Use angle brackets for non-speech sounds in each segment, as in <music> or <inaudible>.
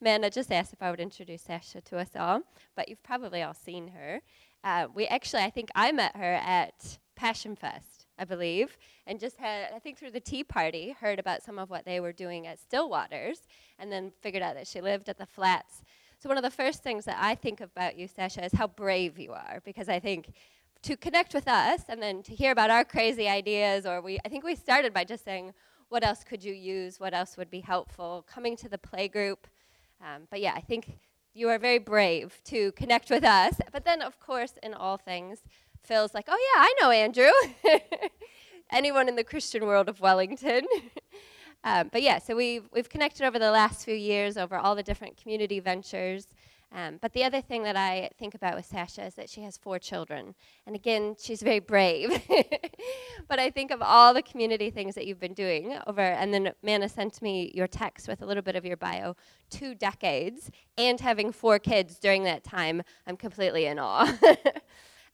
Manna just asked if I would introduce Sasha to us all, but you've probably all seen her. Uh, we actually, I think I met her at Passion Fest, I believe, and just had, I think through the tea party, heard about some of what they were doing at Stillwaters, and then figured out that she lived at the flats. So, one of the first things that I think about you, Sasha, is how brave you are, because I think to connect with us and then to hear about our crazy ideas, or we, I think we started by just saying, what else could you use? What else would be helpful? Coming to the playgroup. Um, but yeah, I think you are very brave to connect with us. But then, of course, in all things, Phil's like, oh yeah, I know Andrew. <laughs> Anyone in the Christian world of Wellington. <laughs> um, but yeah, so we've, we've connected over the last few years over all the different community ventures. Um, but the other thing that I think about with Sasha is that she has four children. And again, she's very brave. <laughs> but I think of all the community things that you've been doing over, and then Manna sent me your text with a little bit of your bio, two decades, and having four kids during that time. I'm completely in awe. <laughs>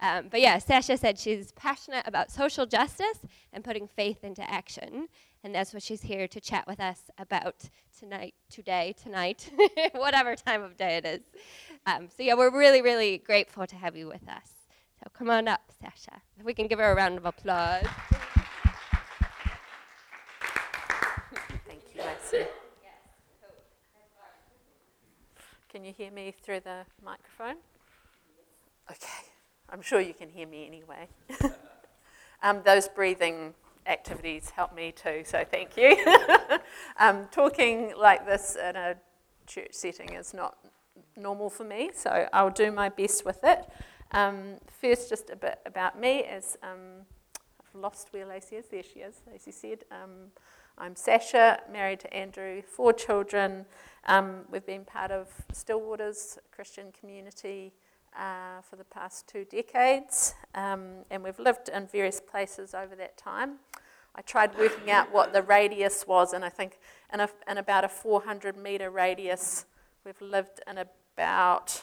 Um, but yeah, Sasha said she's passionate about social justice and putting faith into action. And that's what she's here to chat with us about tonight, today, tonight, <laughs> whatever time of day it is. Um, so, yeah, we're really, really grateful to have you with us. So, come on up, Sasha. If we can give her a round of applause. Thank you, Lacey. Can you hear me through the microphone? Okay. I'm sure you can hear me anyway. <laughs> um, those breathing activities help me too, so thank you. <laughs> um, talking like this in a church setting is not normal for me, so I'll do my best with it. Um, first, just a bit about me. As um, I've lost where Lacey is, there she is. Lacey said, um, "I'm Sasha, married to Andrew, four children. Um, we've been part of Stillwaters Christian community." uh, for the past two decades, um, and we've lived in various places over that time. I tried working out what the radius was, and I think in, a, in about a 400 metre radius, we've lived in about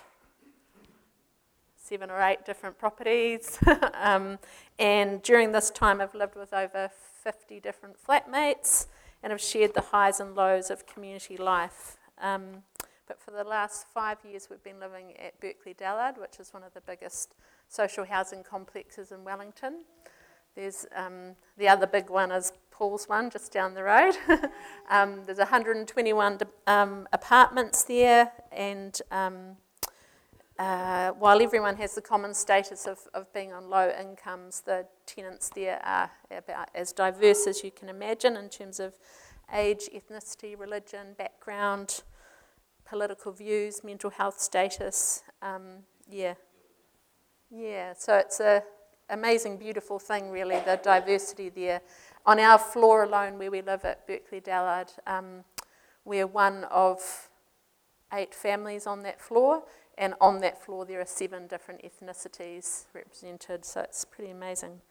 seven or eight different properties. <laughs> um, and during this time, I've lived with over 50 different flatmates and have shared the highs and lows of community life. Um, but for the last five years, we've been living at Berkeley Dallard, which is one of the biggest social housing complexes in Wellington. There's um, the other big one is Paul's one just down the road. <laughs> um, there's 121 um, apartments there, and um, uh, while everyone has the common status of, of being on low incomes, the tenants there are about as diverse as you can imagine in terms of age, ethnicity, religion, background, political views, mental health status. Um, yeah. Yeah, so it's an amazing, beautiful thing, really, the diversity there. On our floor alone, where we live at Berkeley Dallard, um, we're one of eight families on that floor, and on that floor, there are seven different ethnicities represented, so it's pretty amazing.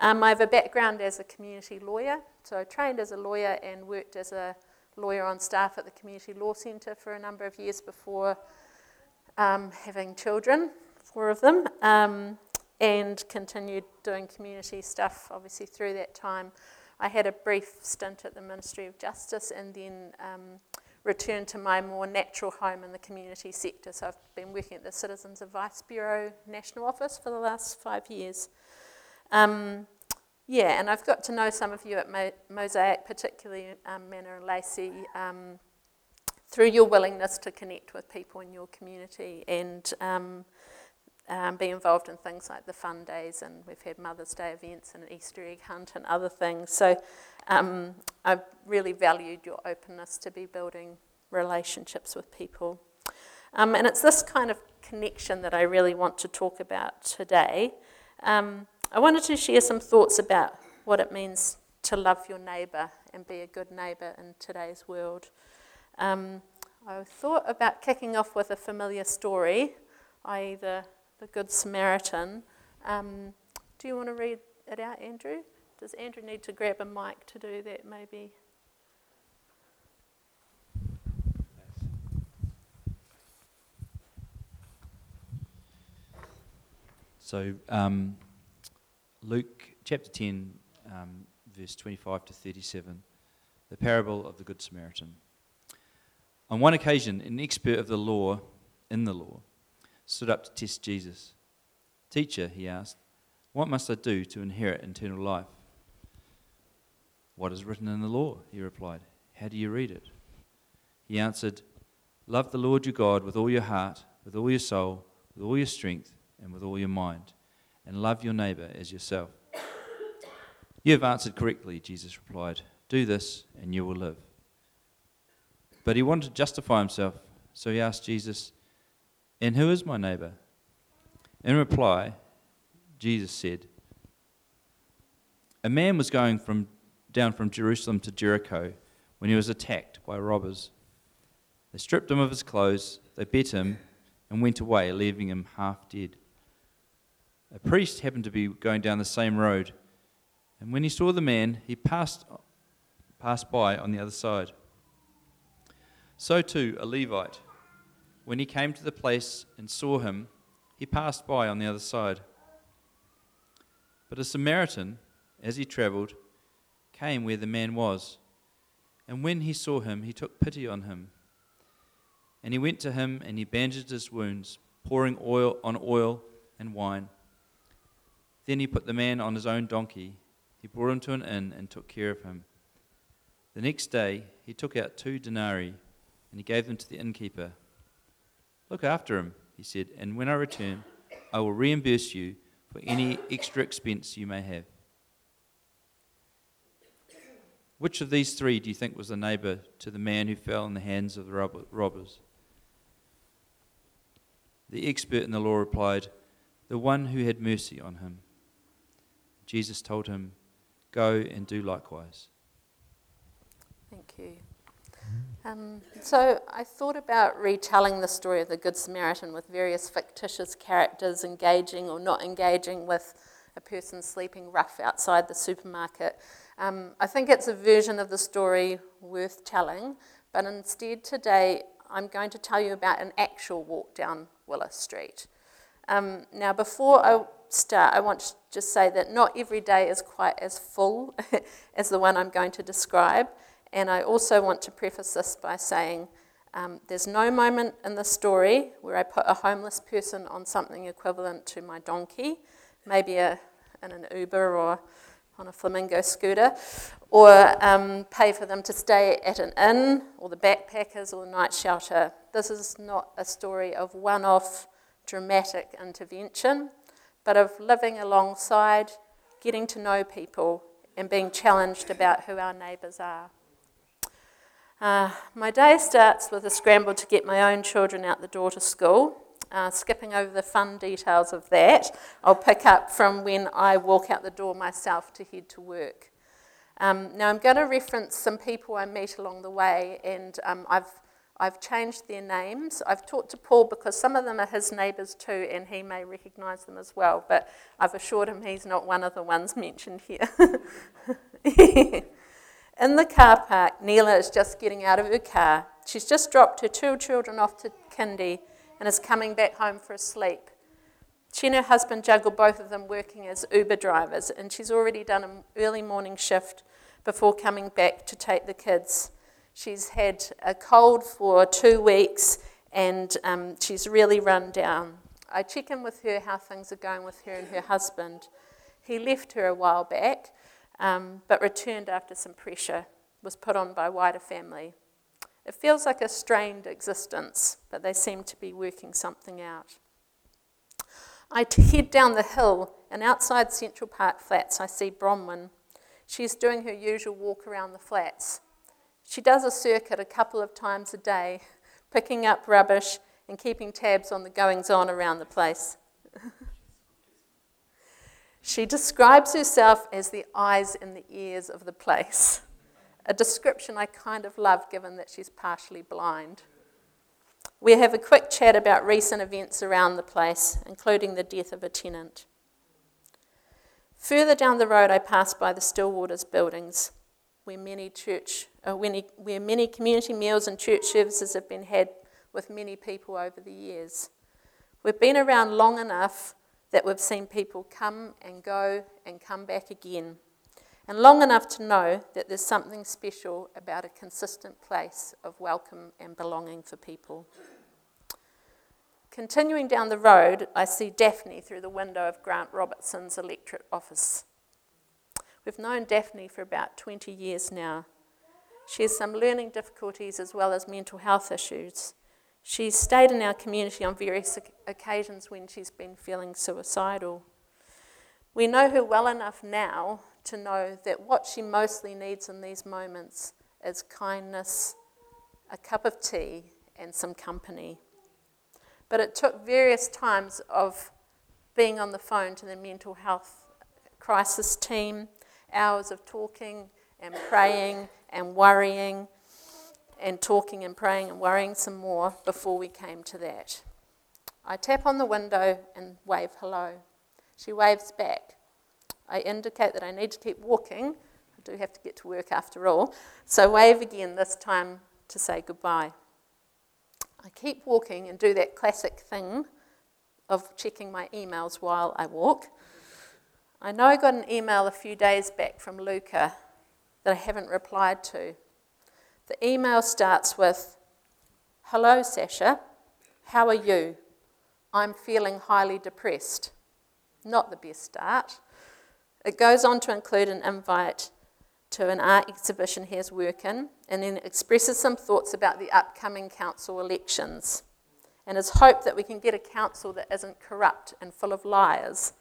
Um, I have a background as a community lawyer, so I trained as a lawyer and worked as a lawyer on staff at the Community Law Centre for a number of years before um, having children, four of them, um, and continued doing community stuff obviously through that time. I had a brief stint at the Ministry of Justice and then um, returned to my more natural home in the community sector. So I've been working at the Citizens Advice Bureau National Office for the last five years. Um, yeah, and I've got to know some of you at Mo- Mosaic, particularly um, Manna and Lacey, um, through your willingness to connect with people in your community and um, be involved in things like the fun days, and we've had Mother's Day events and an Easter egg hunt and other things. So um, I've really valued your openness to be building relationships with people. Um, and it's this kind of connection that I really want to talk about today. Um, I wanted to share some thoughts about what it means to love your neighbour and be a good neighbour in today's world. Um, I thought about kicking off with a familiar story, i.e., the, the Good Samaritan. Um, do you want to read it out, Andrew? Does Andrew need to grab a mic to do that, maybe? So, um, Luke chapter 10, um, verse 25 to 37, the parable of the Good Samaritan. On one occasion, an expert of the law, in the law, stood up to test Jesus. Teacher, he asked, what must I do to inherit eternal life? What is written in the law? He replied. How do you read it? He answered, Love the Lord your God with all your heart, with all your soul, with all your strength, and with all your mind, and love your neighbor as yourself. You have answered correctly, Jesus replied. Do this, and you will live. But he wanted to justify himself, so he asked Jesus, And who is my neighbor? In reply, Jesus said, A man was going from, down from Jerusalem to Jericho when he was attacked by robbers. They stripped him of his clothes, they beat him, and went away, leaving him half dead. A priest happened to be going down the same road, and when he saw the man, he passed, passed by on the other side. So too, a Levite, when he came to the place and saw him, he passed by on the other side. But a Samaritan, as he travelled, came where the man was, and when he saw him, he took pity on him. And he went to him and he bandaged his wounds, pouring oil on oil and wine. Then he put the man on his own donkey. He brought him to an inn and took care of him. The next day he took out two denarii and he gave them to the innkeeper. Look after him, he said, and when I return, I will reimburse you for any extra expense you may have. Which of these three do you think was the neighbor to the man who fell in the hands of the robbers? The expert in the law replied, The one who had mercy on him. Jesus told him, Go and do likewise. Thank you. Um, so I thought about retelling the story of the Good Samaritan with various fictitious characters engaging or not engaging with a person sleeping rough outside the supermarket. Um, I think it's a version of the story worth telling, but instead today I'm going to tell you about an actual walk down Willis Street. Um, now, before I start, I want to just say that not every day is quite as full <laughs> as the one I'm going to describe. And I also want to preface this by saying um, there's no moment in the story where I put a homeless person on something equivalent to my donkey, maybe a, in an Uber or on a flamingo scooter, or um, pay for them to stay at an inn or the backpackers or the night shelter. This is not a story of one off dramatic intervention, but of living alongside, getting to know people, and being challenged about who our neighbours are. Uh, my day starts with a scramble to get my own children out the door to school. Uh, skipping over the fun details of that, I'll pick up from when I walk out the door myself to head to work. Um, now, I'm going to reference some people I meet along the way, and um, I've, I've changed their names. I've talked to Paul because some of them are his neighbours too, and he may recognise them as well, but I've assured him he's not one of the ones <laughs> mentioned here. <laughs> In the car park, Neela is just getting out of her car. She's just dropped her two children off to kindy and is coming back home for a sleep. She and her husband juggle both of them working as Uber drivers, and she's already done an early morning shift before coming back to take the kids. She's had a cold for two weeks and um, she's really run down. I check in with her how things are going with her and her husband. He left her a while back, um, but returned after some pressure was put on by wider family. It feels like a strained existence, but they seem to be working something out. I head down the hill, and outside Central Park Flats, I see Bronwyn. She's doing her usual walk around the flats. She does a circuit a couple of times a day, picking up rubbish and keeping tabs on the goings on around the place. <laughs> She describes herself as the eyes and the ears of the place, a description I kind of love given that she's partially blind. We have a quick chat about recent events around the place, including the death of a tenant. Further down the road, I pass by the Stillwaters buildings, where many church, uh, where many community meals and church services have been had with many people over the years. We've been around long enough that we've seen people come and go and come back again. and long enough to know that there's something special about a consistent place of welcome and belonging for people. Continuing down the road, I see Daphne through the window of Grant Robertson's electorate office. We've known Daphne for about 20 years now. She has some learning difficulties as well as mental health issues. She's stayed in our community on various occasions when she's been feeling suicidal. We know her well enough now to know that what she mostly needs in these moments is kindness, a cup of tea, and some company. But it took various times of being on the phone to the mental health crisis team, hours of talking and praying and worrying, and talking and praying and worrying some more before we came to that. I tap on the window and wave hello. She waves back. I indicate that I need to keep walking. I do have to get to work after all. So wave again, this time to say goodbye. I keep walking and do that classic thing of checking my emails while I walk. I know I got an email a few days back from Luca that I haven't replied to. The email starts with Hello, Sasha. How are you? I'm feeling highly depressed. Not the best start. It goes on to include an invite to an art exhibition he has work in, and then expresses some thoughts about the upcoming council elections and his hope that we can get a council that isn't corrupt and full of liars.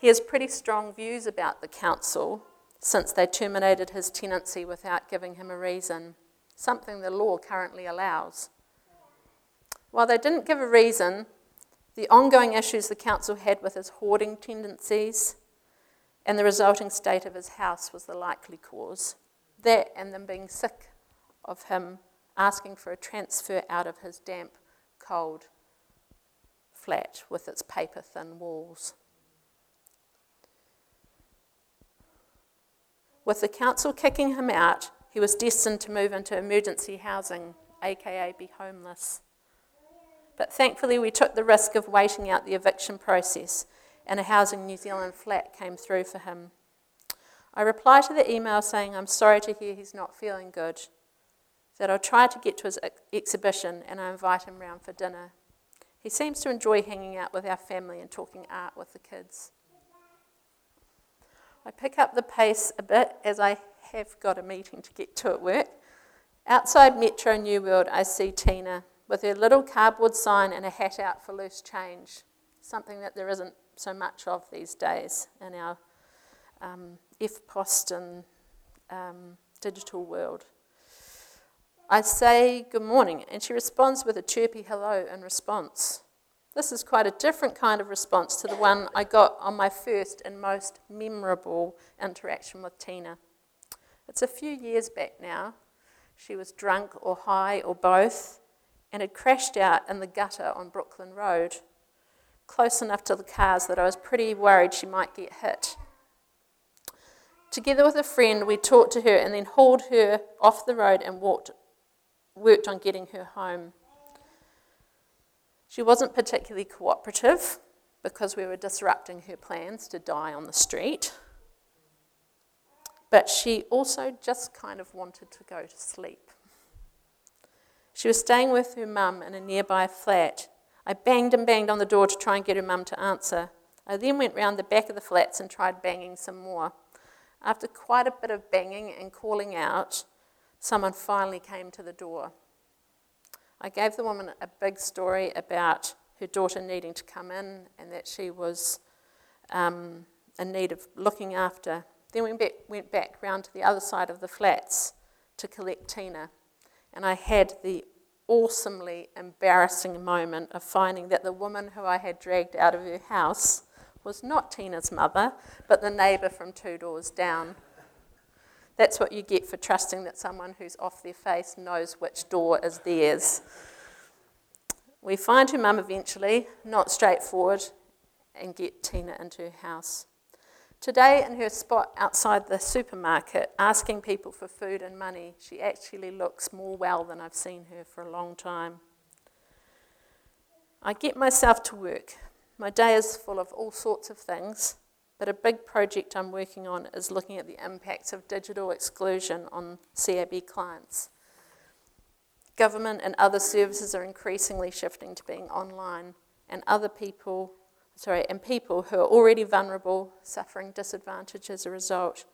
He has pretty strong views about the council since they terminated his tenancy without giving him a reason, something the law currently allows. While they didn't give a reason, the ongoing issues the council had with his hoarding tendencies and the resulting state of his house was the likely cause. That and them being sick of him asking for a transfer out of his damp, cold flat with its paper thin walls. With the council kicking him out, he was destined to move into emergency housing, aka be homeless. But thankfully, we took the risk of waiting out the eviction process and a Housing New Zealand flat came through for him. I reply to the email saying, I'm sorry to hear he's not feeling good, that I'll try to get to his ex- exhibition and I invite him round for dinner. He seems to enjoy hanging out with our family and talking art with the kids. I pick up the pace a bit as I have got a meeting to get to at work. Outside Metro New World, I see Tina with her little cardboard sign and a hat out for loose change, something that there isn't so much of these days in our um, EFTPOS and um, digital world. I say good morning, and she responds with a chirpy hello in response. This is quite a different kind of response to the one I got on my first and most memorable interaction with Tina. It's a few years back now. She was drunk or high or both and had crashed out in the gutter on Brooklyn Road close enough to the cars that I was pretty worried she might get hit. Together with a friend, we talked to her and then hauled her off the road and walked, worked on getting her home. She wasn't particularly cooperative because we were disrupting her plans to die on the street. But she also just kind of wanted to go to sleep. She was staying with her mum in a nearby flat I banged and banged on the door to try and get her mum to answer. I then went round the back of the flats and tried banging some more. After quite a bit of banging and calling out, someone finally came to the door. I gave the woman a big story about her daughter needing to come in and that she was um, in need of looking after. Then we went, went back round to the other side of the flats to collect Tina. And I had the awesomely embarrassing moment of finding that the woman who I had dragged out of her house was not Tina's mother, but the neighbour from two doors down. That's what you get for trusting that someone who's off their face knows which door is theirs. We find her mum eventually, not straightforward, and get Tina into her house. Today, in her spot outside the supermarket, asking people for food and money, she actually looks more well than I've seen her for a long time. I get myself to work. My day is full of all sorts of things, but a big project I'm working on is looking at the impacts of digital exclusion on CAB clients. Government and other services are increasingly shifting to being online, and other people, sorry, and people who are already vulnerable, suffering disadvantage as a result.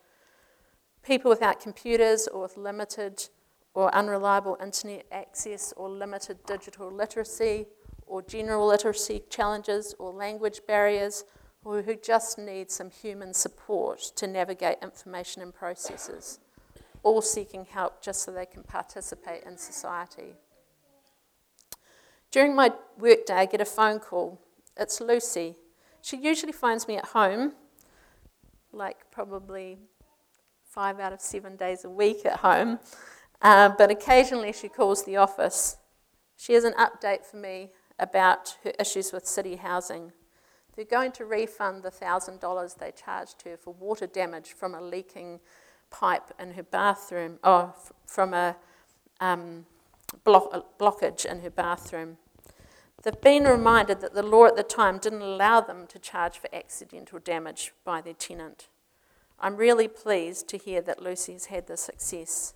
People without computers or with limited or unreliable internet access or limited digital literacy or general literacy challenges or language barriers or who just need some human support to navigate information and processes, all seeking help just so they can participate in society. During my workday, I get a phone call. It's Lucy. She usually finds me at home, like probably five out of seven days a week at home, uh, but occasionally she calls the office. She has an update for me about her issues with city housing. They're going to refund the $1,000 they charged her for water damage from a leaking pipe in her bathroom, or f- from a um, block- blockage in her bathroom. They've been reminded that the law at the time didn't allow them to charge for accidental damage by their tenant. I'm really pleased to hear that Lucy's had this success,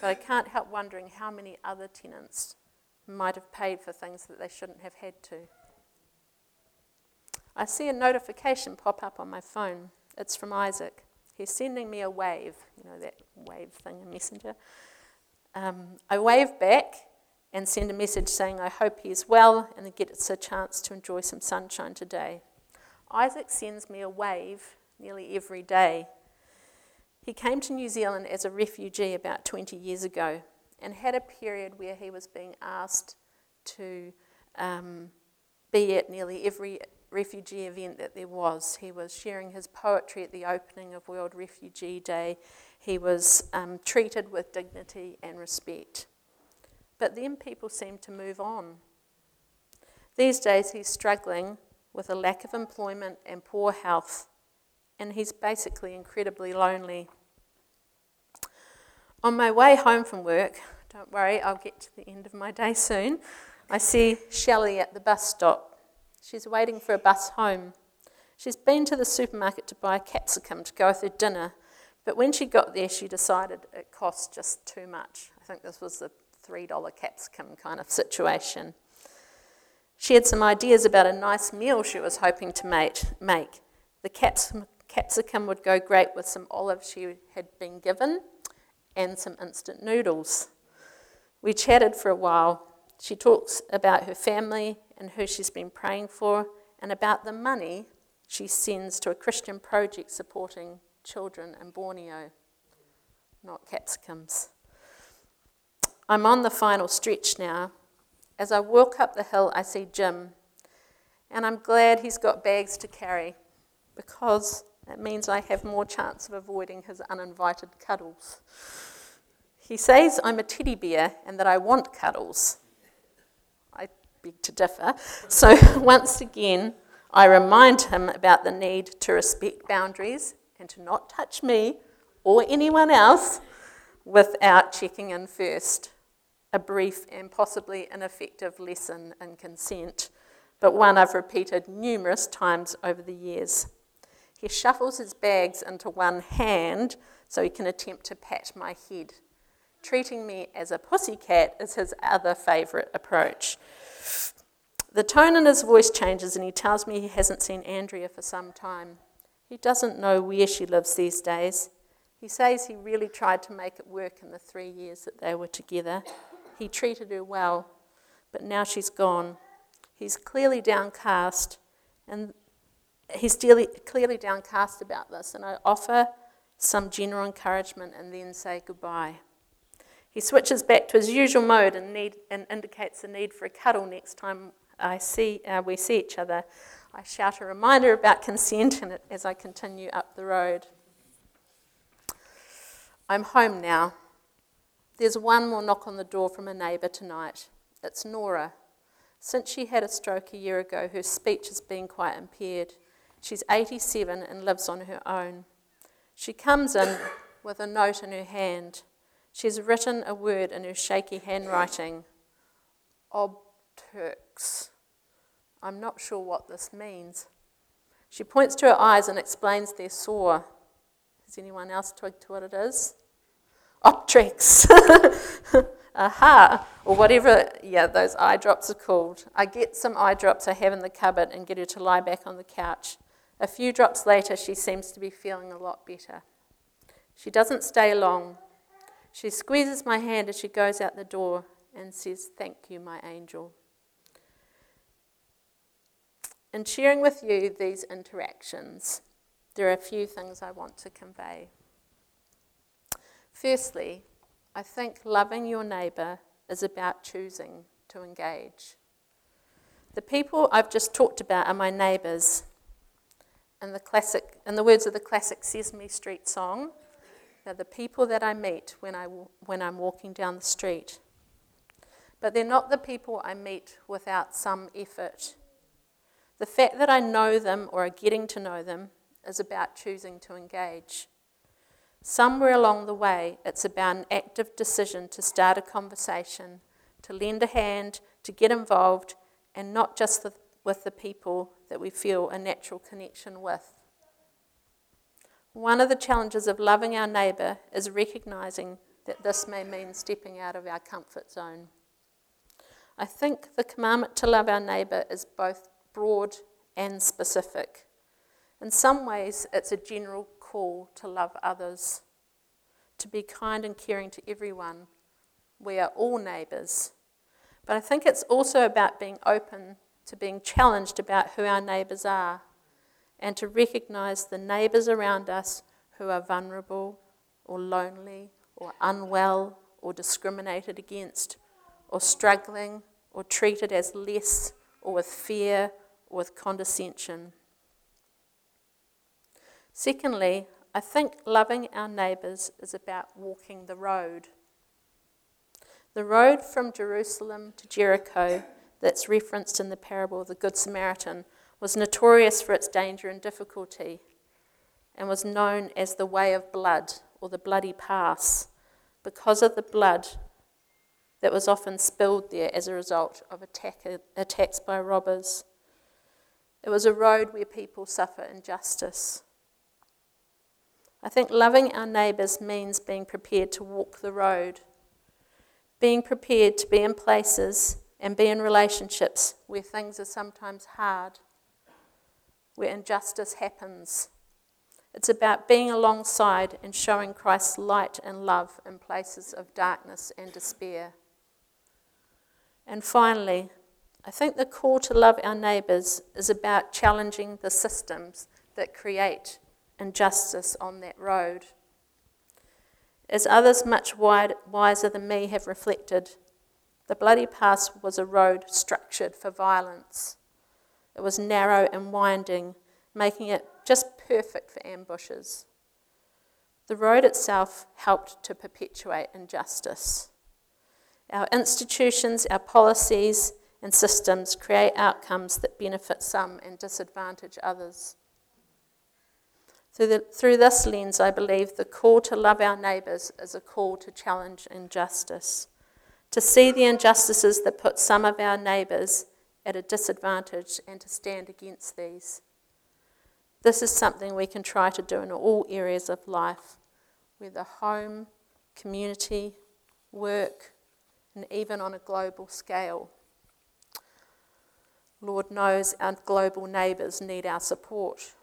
but I can't help wondering how many other tenants might have paid for things that they shouldn't have had to. I see a notification pop up on my phone. It's from Isaac. He's sending me a wave, you know, that wave thing in Messenger. Um, I wave back and send a message saying I hope he is well and gets a chance to enjoy some sunshine today. Isaac sends me a wave nearly every day. He came to New Zealand as a refugee about 20 years ago and had a period where he was being asked to um, be at nearly every refugee event that there was. He was sharing his poetry at the opening of World Refugee Day. He was um, treated with dignity and respect. But then people seem to move on. These days he's struggling with a lack of employment and poor health, and he's basically incredibly lonely. On my way home from work, don't worry, I'll get to the end of my day soon, I see Shelley at the bus stop. She's waiting for a bus home. She's been to the supermarket to buy a capsicum to go with her dinner, but when she got there, she decided it cost just too much. I think this was the $3 capsicum kind of situation. She had some ideas about a nice meal she was hoping to make. The capsicum would go great with some olives she had been given and some instant noodles. We chatted for a while. She talks about her family and who she's been praying for, and about the money she sends to a Christian project supporting children in Borneo, not capsicums. I'm on the final stretch now. As I walk up the hill, I see Jim, and I'm glad he's got bags to carry because it means I have more chance of avoiding his uninvited cuddles. He says I'm a teddy bear and that I want cuddles. Beg to differ. So <laughs> once again, I remind him about the need to respect boundaries and to not touch me or anyone else without checking in first a brief and possibly ineffective lesson in consent, but one I've repeated numerous times over the years. He shuffles his bags into one hand so he can attempt to pat my head. Treating me as a pussycat is his other favourite approach. The tone in his voice changes and he tells me he hasn't seen Andrea for some time. He doesn't know where she lives these days. He says he really tried to make it work in the three years that they were together. He treated her well, but now she's gone. He's clearly downcast, and he's clearly downcast about this, and I offer some general encouragement and then say goodbye. He switches back to his usual mode and, need, and indicates the need for a cuddle next time I see, uh, we see each other. I shout a reminder about consent as I continue up the road. I'm home now. There's one more knock on the door from a neighbour tonight. It's Nora. Since she had a stroke a year ago, her speech has been quite impaired. She's 87 and lives on her own. She comes in with a note in her hand. She's written a word in her shaky handwriting Ob Turks. I'm not sure what this means. She points to her eyes and explains they're sore. Has anyone else twigged to what it is? Optrex. <laughs> Aha. Or whatever, yeah, those eye drops are called. I get some eye drops I have in the cupboard and get her to lie back on the couch. A few drops later, she seems to be feeling a lot better. She doesn't stay long. She squeezes my hand as she goes out the door and says, Thank you, my angel. In sharing with you these interactions, there are a few things I want to convey. Firstly, I think loving your neighbour is about choosing to engage. The people I've just talked about are my neighbours. In the, classic, in the words of the classic Sesame Street song, they're the people that I meet when, I, when I'm walking down the street. But they're not the people I meet without some effort. The fact that I know them or are getting to know them is about choosing to engage. Somewhere along the way, it's about an active decision to start a conversation, to lend a hand, to get involved, and not just with, with the people that we feel a natural connection with. One of the challenges of loving our neighbour is recognizing that this may mean stepping out of our comfort zone. I think the commandment to love our neighbour is both broad and specific. In some ways, it's a general call to love others, to be kind and caring to everyone. We are all neighbours. But I think it's also about being open to being challenged about who our neighbours are and to recognise the neighbours around us who are vulnerable or lonely or unwell or discriminated against or struggling or treated as less or with fear or with condescension. Secondly, I think loving our neighbours is about walking the road. The road from Jerusalem to Jericho, that's referenced in the parable of the Good Samaritan, was notorious for its danger and difficulty and was known as the Way of Blood or the Bloody Pass because of the blood that was often spilled there as a result of attack, attacks by robbers. It was a road where people suffer injustice. I think loving our neighbours means being prepared to walk the road, being prepared to be in places and be in relationships where things are sometimes hard, where injustice happens. It's about being alongside and showing Christ's light and love in places of darkness and despair. And finally, I think the call to love our neighbours is about challenging the systems that create injustice on that road. As others much wide, wiser than me have reflected, the Bloody Pass was a road structured for violence. It was narrow and winding, making it just perfect for ambushes. The road itself helped to perpetuate injustice. Our institutions, our policies, and systems create outcomes that benefit some and disadvantage others. Through, the, through this lens, I believe the call to love our neighbours is a call to challenge injustice, to see the injustices that put some of our neighbours at a disadvantage and to stand against these. This is something we can try to do in all areas of life, whether home, community, work, and even on a global scale. Lord knows our global neighbours need our support.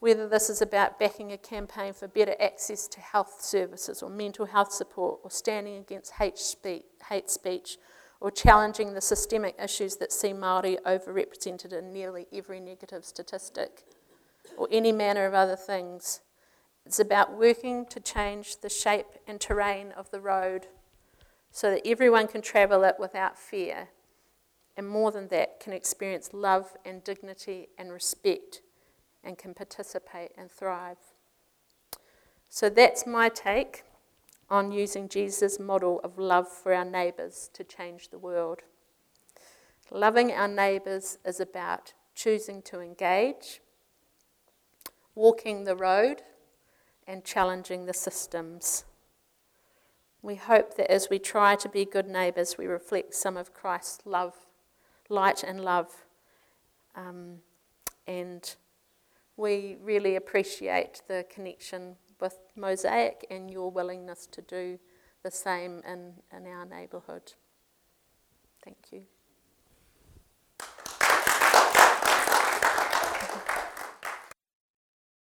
Whether this is about backing a campaign for better access to health services or mental health support, or standing against hate speech, hate speech or challenging the systemic issues that see Māori overrepresented in nearly every negative statistic, or any manner of other things. It's about working to change the shape and terrain of the road so that everyone can travel it without fear and more than that, can experience love and dignity and respect and can participate and thrive. So that's my take on using Jesus' model of love for our neighbours to change the world. Loving our neighbours is about choosing to engage, walking the road, and challenging the systems. We hope that as we try to be good neighbours, we reflect some of Christ's love light and love um, and we really appreciate the connection with Mosaic and your willingness to do the same in, in our neighbourhood. Thank you.